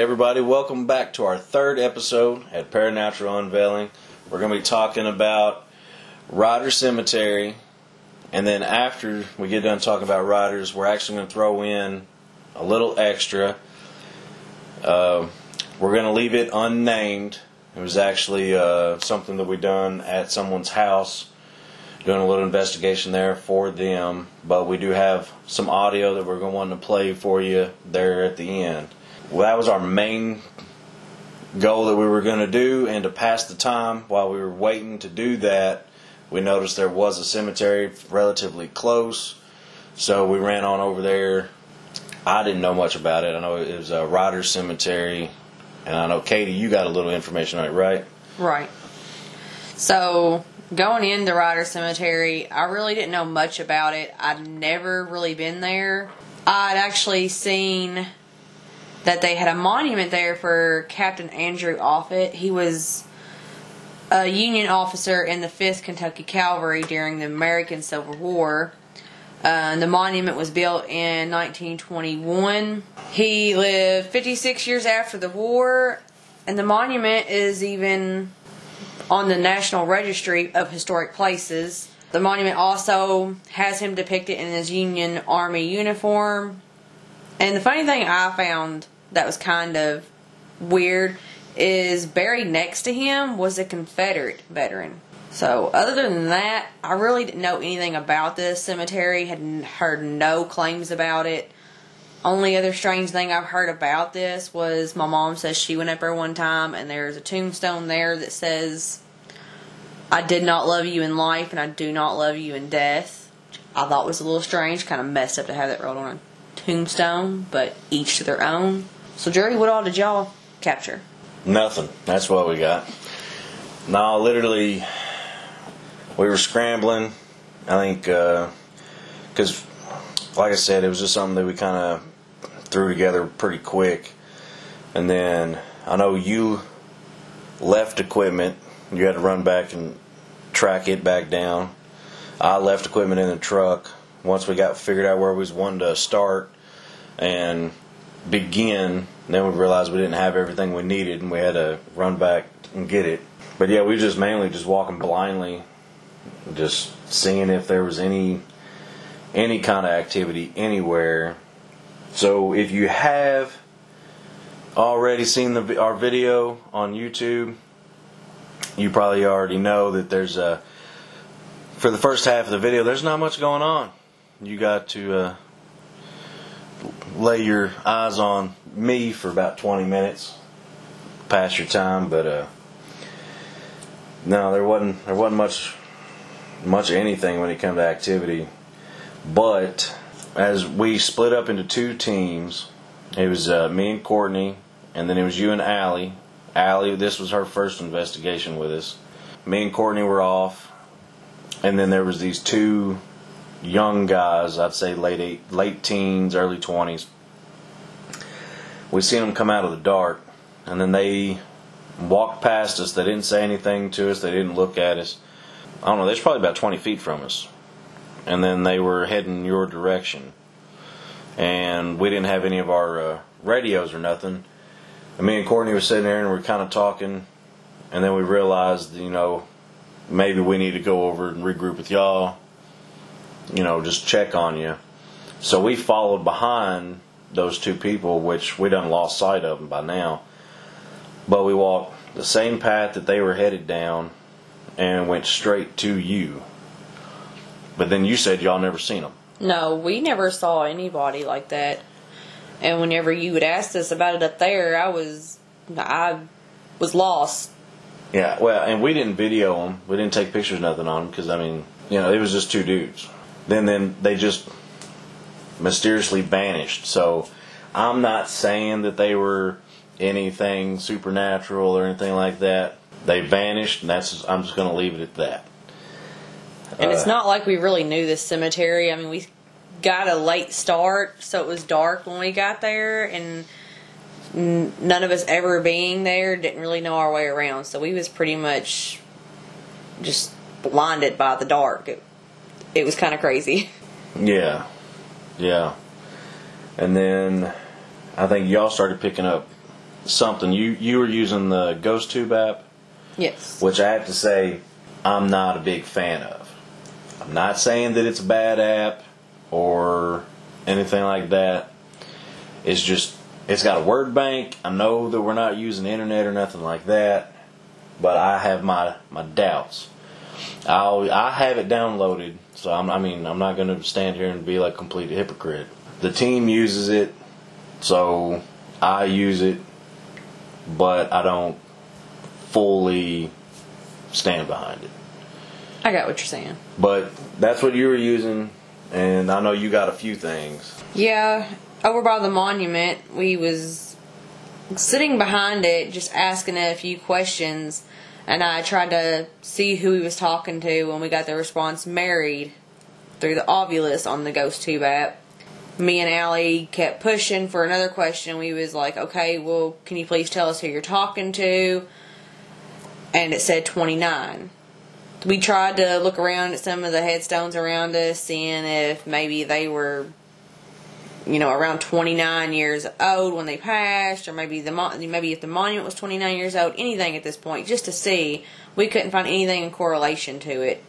everybody, welcome back to our third episode at Paranatural Unveiling. We're going to be talking about Ryder Cemetery, and then after we get done talking about Ryder's, we're actually going to throw in a little extra. Uh, we're going to leave it unnamed. It was actually uh, something that we done at someone's house, doing a little investigation there for them. But we do have some audio that we're going to to play for you there at the end. Well, that was our main goal that we were going to do, and to pass the time while we were waiting to do that, we noticed there was a cemetery relatively close, so we ran on over there. I didn't know much about it. I know it was a Ryder Cemetery, and I know Katie, you got a little information on it, right? Right. So going into Ryder Cemetery, I really didn't know much about it. I'd never really been there. I'd actually seen that they had a monument there for Captain Andrew Offutt. He was a Union officer in the 5th Kentucky Cavalry during the American Civil War. Uh, the monument was built in 1921. He lived 56 years after the war, and the monument is even on the National Registry of Historic Places. The monument also has him depicted in his Union Army uniform. And the funny thing I found that was kind of weird is buried next to him was a Confederate veteran. So, other than that, I really didn't know anything about this cemetery, had heard no claims about it. Only other strange thing I've heard about this was my mom says she went up there one time and there's a tombstone there that says, I did not love you in life and I do not love you in death. I thought was a little strange, kind of messed up to have that wrote on tombstone, but each to their own. So, Drury, what all did y'all capture? Nothing. That's what we got. No, literally, we were scrambling. I think uh, because, like I said, it was just something that we kind of threw together pretty quick. And then I know you left equipment. You had to run back and track it back down. I left equipment in the truck once we got figured out where we was wanting to start and begin. Then we realized we didn't have everything we needed, and we had to run back and get it. But yeah, we just mainly just walking blindly, just seeing if there was any any kind of activity anywhere. So if you have already seen the our video on YouTube, you probably already know that there's a for the first half of the video. There's not much going on. You got to uh, lay your eyes on me for about 20 minutes, pass your time. But uh, no, there wasn't there wasn't much much anything when it came to activity. But as we split up into two teams, it was uh, me and Courtney, and then it was you and Allie. Allie, this was her first investigation with us. Me and Courtney were off, and then there was these two young guys. I'd say late eight, late teens, early twenties. We seen them come out of the dark, and then they walked past us. They didn't say anything to us. They didn't look at us. I don't know. They was probably about twenty feet from us, and then they were heading your direction. And we didn't have any of our uh, radios or nothing. And me and Courtney were sitting there and we are kind of talking, and then we realized, you know, maybe we need to go over and regroup with y'all. You know, just check on you. So we followed behind those two people, which we done lost sight of them by now. But we walked the same path that they were headed down and went straight to you. But then you said y'all never seen them. No, we never saw anybody like that. And whenever you would ask us about it up there, I was I was lost. Yeah, well, and we didn't video them. We didn't take pictures, nothing on them, because I mean, you know, it was just two dudes. Then, then they just mysteriously vanished. So, I'm not saying that they were anything supernatural or anything like that. They vanished, and that's I'm just going to leave it at that. And it's uh, not like we really knew this cemetery. I mean, we got a late start, so it was dark when we got there, and none of us ever being there didn't really know our way around. So we was pretty much just blinded by the dark. It, it was kind of crazy. Yeah, yeah. And then I think y'all started picking up something. You you were using the Ghost Tube app, Yes. which I have to say I'm not a big fan of. I'm not saying that it's a bad app or anything like that. It's just it's got a word bank. I know that we're not using the internet or nothing like that, but I have my my doubts. I'll I have it downloaded, so I'm, I mean I'm not going to stand here and be like complete hypocrite. The team uses it, so I use it, but I don't fully stand behind it. I got what you're saying. But that's what you were using, and I know you got a few things. Yeah, over by the monument, we was sitting behind it, just asking it a few questions, and I tried to see who he was talking to when we got the response married through the Ovilus on the Ghost Tube app. Me and Allie kept pushing for another question. We was like, okay, well, can you please tell us who you're talking to? And it said 29 we tried to look around at some of the headstones around us, seeing if maybe they were, you know, around 29 years old when they passed, or maybe the maybe if the monument was 29 years old, anything at this point, just to see. We couldn't find anything in correlation to it,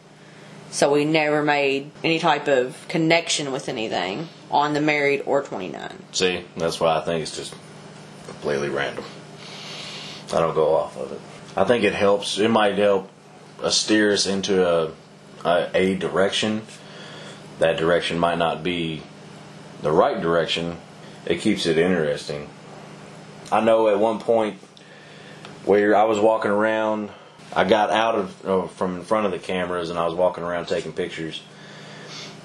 so we never made any type of connection with anything on the married or 29. See, that's why I think it's just completely random. I don't go off of it. I think it helps. It might help uh, steer us into a, a a direction. That direction might not be the right direction. It keeps it interesting. I know at one point where I was walking around, I got out of uh, from in front of the cameras and I was walking around taking pictures,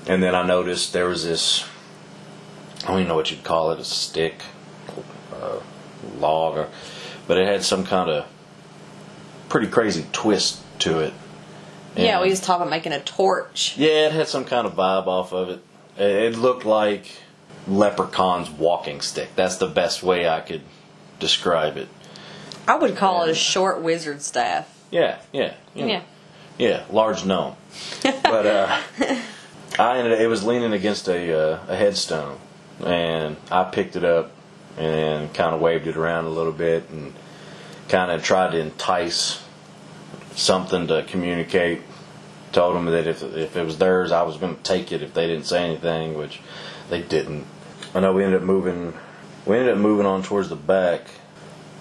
and then I noticed there was this I don't even know what you'd call it, a stick, uh, log, or, but it had some kind of pretty crazy twist to it. Yeah, we was talking about making a torch. yeah, it had some kind of vibe off of. It it looked like Leprechaun's walking stick. That's the best way I could describe it. I would call it a short wizard staff. Yeah, yeah, you know. Yeah. Yeah, large gnome. but uh, I ended. It was leaning against a uh, a headstone, and I picked it up and kind of waved it around a little bit and kind of tried to entice something to communicate. Told them that if if it was theirs, I was going to take it if they didn't say anything, which they didn't. I know we ended up moving. We ended up moving on towards the back,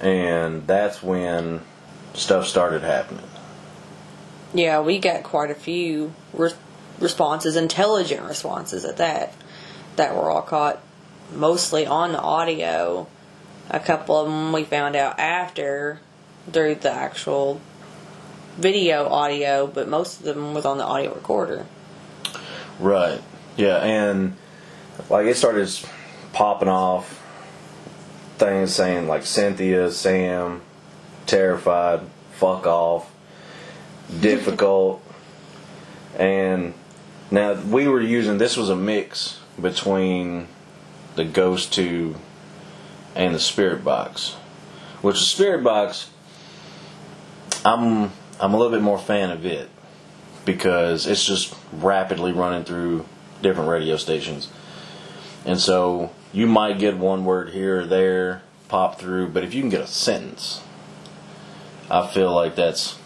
and that's when stuff started happening. Yeah, we got quite a few re- responses, intelligent responses at that, that were all caught mostly on the audio. A couple of them we found out after through the actual video audio, but most of them was on the audio recorder. Right. Yeah, and like it started popping off things saying like Cynthia, Sam, terrified, fuck off, difficult, and now we were using this was a mix between the Ghost Tube and the Spirit Box, which the Spirit Box, I'm I'm a little bit more fan of it because it's just rapidly running through different radio stations. And so you might get one word here or there pop through, but if you can get a sentence, I feel like that's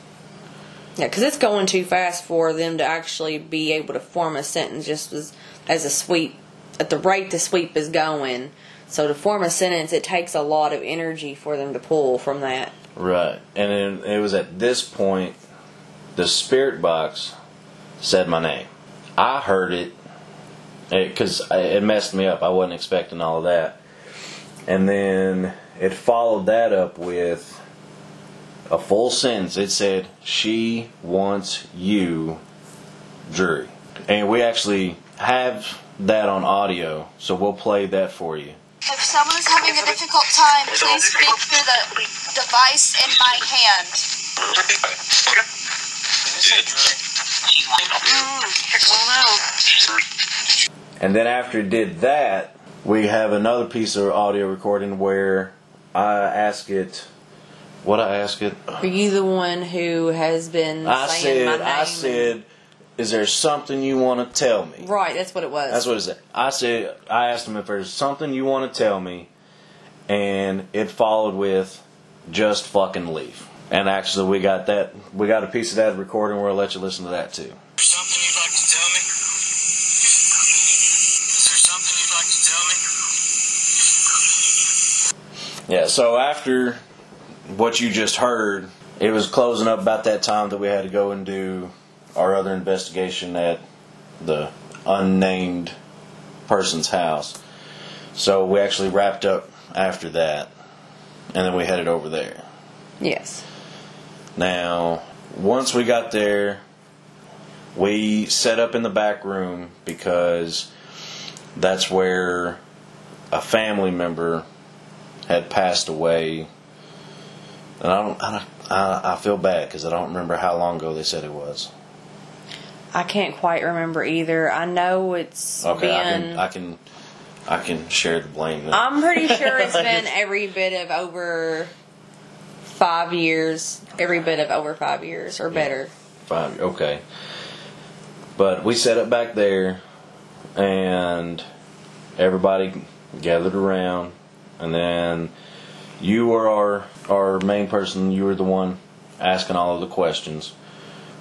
Yeah, because it's going too fast for them to actually be able to form a sentence just as, as a sweep, at the rate the sweep is going. So to form a sentence, it takes a lot of energy for them to pull from that. right. And then it was at this point the spirit box said my name. I heard it because it messed me up. I wasn't expecting all of that. And then it followed that up with a full sentence. It said, She wants you, Drury. And we actually have that on audio, so we'll play that for you. If someone is having a difficult time, please speak through the device in my hand. And then after it did that, we have another piece of audio recording where I ask it, what I ask it? Are you the one who has been I saying my said, name? I said, is there something you want to tell me? right, that's what it was. That's what it said. I said, I asked him if there's something you want to tell me, and it followed with just fucking leave. And actually, we got that. We got a piece of that recording. We'll let you listen to that too. Something you'd like to tell me? Is there something you'd like to tell me? Yeah. So after what you just heard, it was closing up about that time that we had to go and do our other investigation at the unnamed person's house. So we actually wrapped up after that, and then we headed over there. Yes. Now, once we got there, we set up in the back room because that's where a family member had passed away. And I don't, I, don't- I, I feel bad because I don't remember how long ago they said it was. I can't quite remember either. I know it's Okay, I been. can, I can, I can share the blame. Then. I'm pretty sure it's been every bit of over five years. Every bit of over five years or better. Fine, okay. But we set up back there, and everybody gathered around, and then you were our our main person. You were the one asking all of the questions,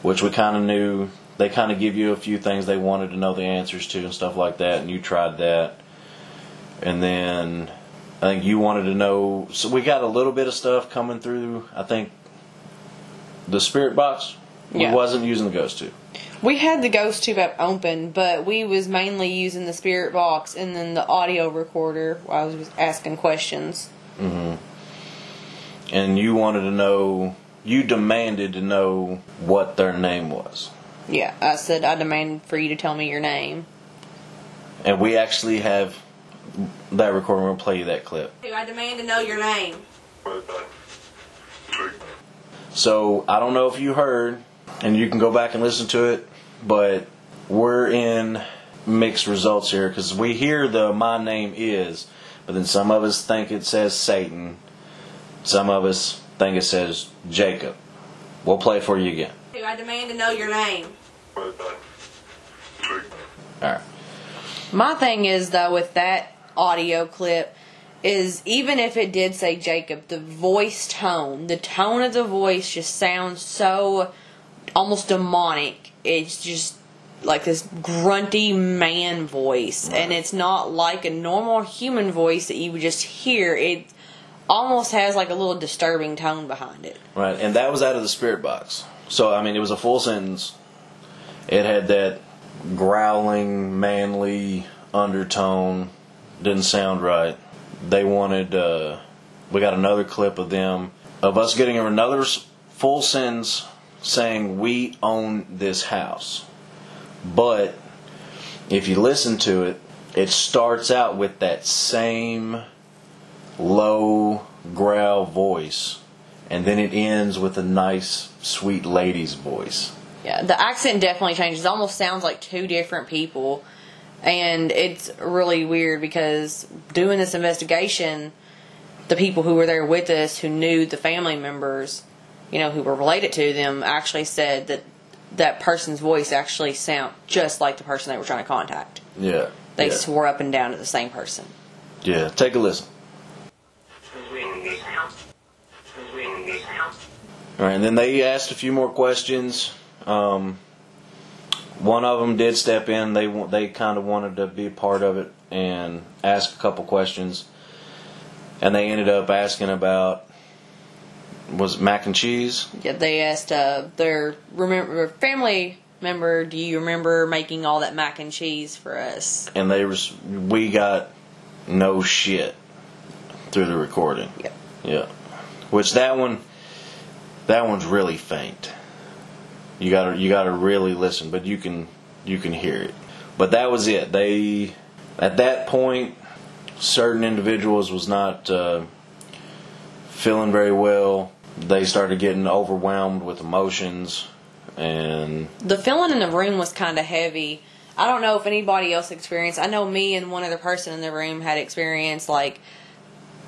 which we kind of knew. They kind of give you a few things they wanted to know the answers to and stuff like that, and you tried that. And then I think you wanted to know. So we got a little bit of stuff coming through. I think the spirit box. Yeah. We wasn't using the ghost tube. We had the ghost tube up open, but we was mainly using the spirit box and then the audio recorder while I was asking questions. Mhm. and you wanted to know, you demanded to know what their name was. Yeah, I said I demand for you to tell me your name. And we actually have that recording. We'll play you that clip. I demand to know your name. So I don't know if you heard, and you can go back and listen to it, but we're in mixed results here because we hear the my name is, but then some of us think it says Satan, some of us think it says Jacob. We'll play for you again. I demand to know your name. All right. My thing is though with that audio clip is even if it did say Jacob, the voice tone, the tone of the voice just sounds so almost demonic. It's just like this grunty man voice and it's not like a normal human voice that you would just hear. It almost has like a little disturbing tone behind it. Right, and that was out of the spirit box. So I mean, it was a full sentence. It had that growling, manly undertone. Didn't sound right. They wanted. Uh, we got another clip of them of us getting another full sentence saying we own this house. But if you listen to it, it starts out with that same low growl voice and then it ends with a nice sweet lady's voice Yeah, the accent definitely changes. It almost sounds like two different people. And it's really weird because doing this investigation, the people who were there with us, who knew the family members, you know, who were related to them, actually said that that person's voice actually sound just like the person they were trying to contact. yeah They yeah. swore up and down to the same person. yeah take a listen all right and then they asked a few more questions um, one of them did step in they they kind of wanted to be a part of it and ask a couple questions and they ended up asking about was it mac and cheese Yeah, they asked uh, their remember family member, "Do you remember making all that mac and cheese for us?" and they was we got no shit through the recording. Yep. Yeah, which that one, that one's really faint. You gotta you gotta really listen, but you can you can hear it. But that was it. They at that point, certain individuals was not uh, feeling very well. They started getting overwhelmed with emotions, and the feeling in the room was kind of heavy. I don't know if anybody else experienced. I know me and one other person in the room had experienced like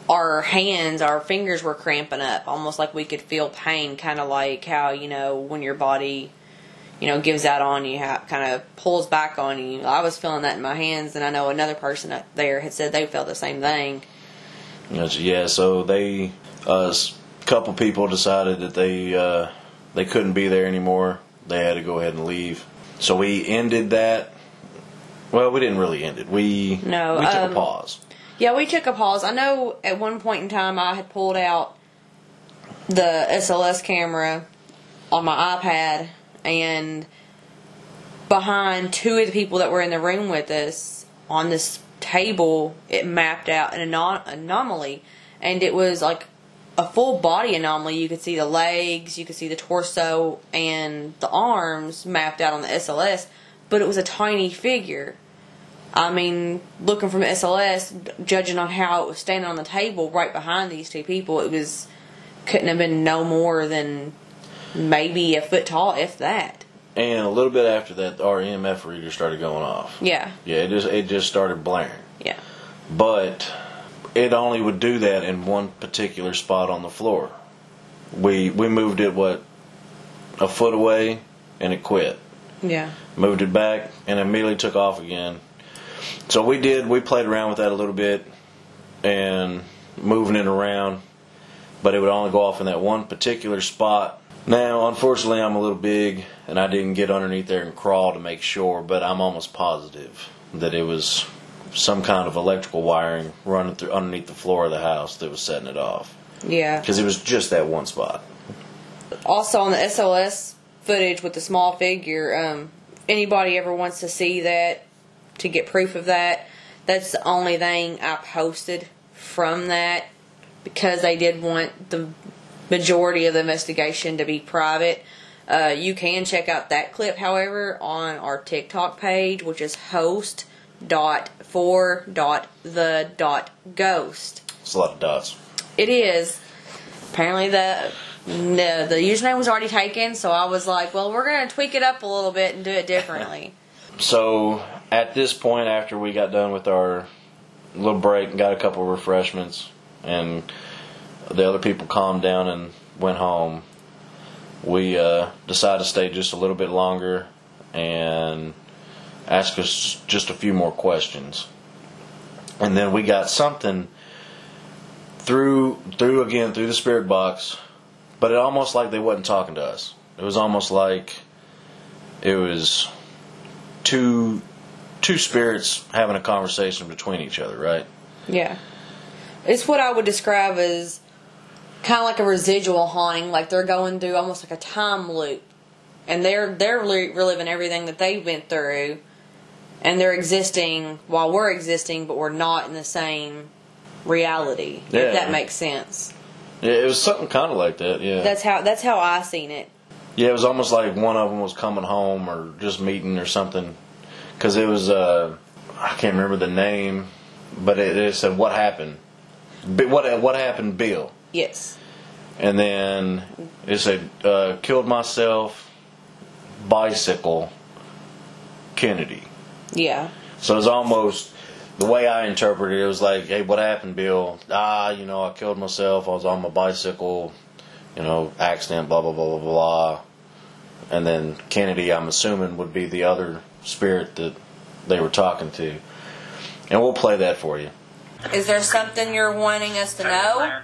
our hands, our fingers were cramping up, almost like we could feel pain, kind of like how you know when your body, you know, gives out on you, kind of pulls back on you. I was feeling that in my hands, and I know another person up there had said they felt the same thing. Yeah, so they, a couple people decided that they uh, they couldn't be there anymore. They had to go ahead and leave. So we ended that. Well, we didn't really end it. We No, we took um, a pause. Yeah, we took a pause. I know at one point in time I had pulled out the SLS camera on my iPad and behind two of the people that were in the room with us on this table it mapped out an anom- anomaly and it was like a full body anomaly you could see the legs you could see the torso and the arms mapped out on the SLS but it was a tiny figure I mean, looking from SLS, judging on how it was standing on the table right behind these two people, it was couldn't have been no more than maybe a foot tall, if that. And a little bit after that, our EMF reader started going off. Yeah, Yeah, it just it just started blaring. yeah, but it only would do that in one particular spot on the floor. We we moved it what a foot away and it quit. yeah, Moved it back and immediately took off again. So we did we played around with that a little bit and moving it around, but it would only go off in that one particular spot. Now, unfortunately, I'm a little big and I didn't get underneath there and crawl to make sure, but I'm almost positive that it was some kind of electrical wiring running through underneath the floor of the house that was setting it off yeah. because it was just that one spot. Also on the SLS footage with the small figure, um, anybody ever wants to see that to get proof of that, that's the only thing I posted from that because they did want the majority of the investigation to be private. Uh, you can check out that clip, however, on our TikTok page, which is host dot for dot the dot ghost. It's a lot of dots. It is. Apparently the the, the username was already taken, so I was like, well, we're gonna tweak it up a little bit and do it differently. So at this point, after we got done with our little break and got a couple of refreshments, and the other people calmed down and went home, we uh, decided to stay just a little bit longer and ask us just a few more questions. And then we got something through through again through the spirit box, but it almost like they wasn't talking to us. It was almost like it was two two spirits having a conversation between each other, right? yeah. It's what I would describe as kind of like a residual haunting, like they're going through almost like a time loop, and they're they're reliving everything that they went through, and they're existing while we're existing, but we're not in the same reality. Yeah. If that makes sense. Yeah, it was something kind of like that. Yeah, That's how that's how I seen it. yeah. It was almost like one of them was coming home or just meeting or something, because it was uh, I can't remember the name, but it, it said what happened. What what happened, Bill? Yes. And then it said uh, killed myself, bicycle, Kennedy. Yeah. So it's almost the way I interpreted it, it was like, hey, what happened, Bill? Ah, you know, I killed myself. I was on my bicycle, you know, accident, blah, blah, blah, blah, blah. And then Kennedy, I'm assuming, would be the other spirit that they were talking to. And we'll play that for you. Is there something you're wanting us to know?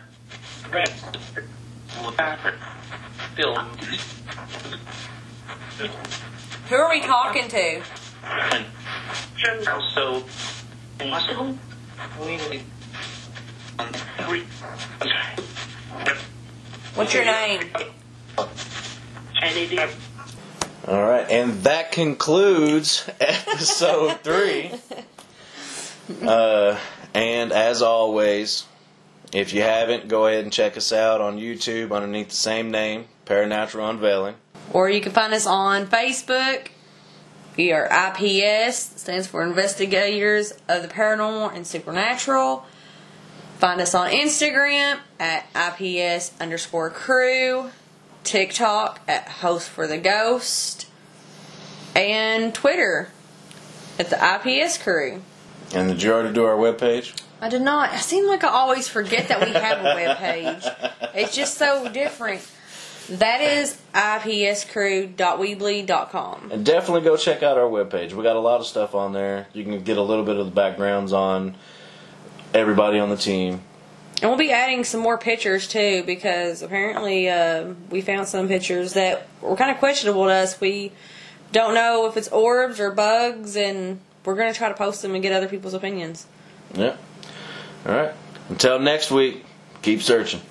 Bill. Who are we talking to? So, What's your name? All right, and that concludes episode three. Uh, and as always, if you haven't, go ahead and check us out on YouTube underneath the same name, Paranatural Unveiling. Or you can find us on Facebook. We are IPS, stands for Investigators of the Paranormal and Supernatural. Find us on Instagram at IPS underscore crew, TikTok at Host for the Ghost, and Twitter at the IPS crew. And did you already do our webpage? I did not. I seem like I always forget that we have a web page. It's just so different. That is ipscrew.weebly.com. And definitely go check out our webpage. We got a lot of stuff on there. You can get a little bit of the backgrounds on everybody on the team. And we'll be adding some more pictures too because apparently uh, we found some pictures that were kind of questionable to us. We don't know if it's orbs or bugs, and we're going to try to post them and get other people's opinions. Yep. All right. Until next week, keep searching.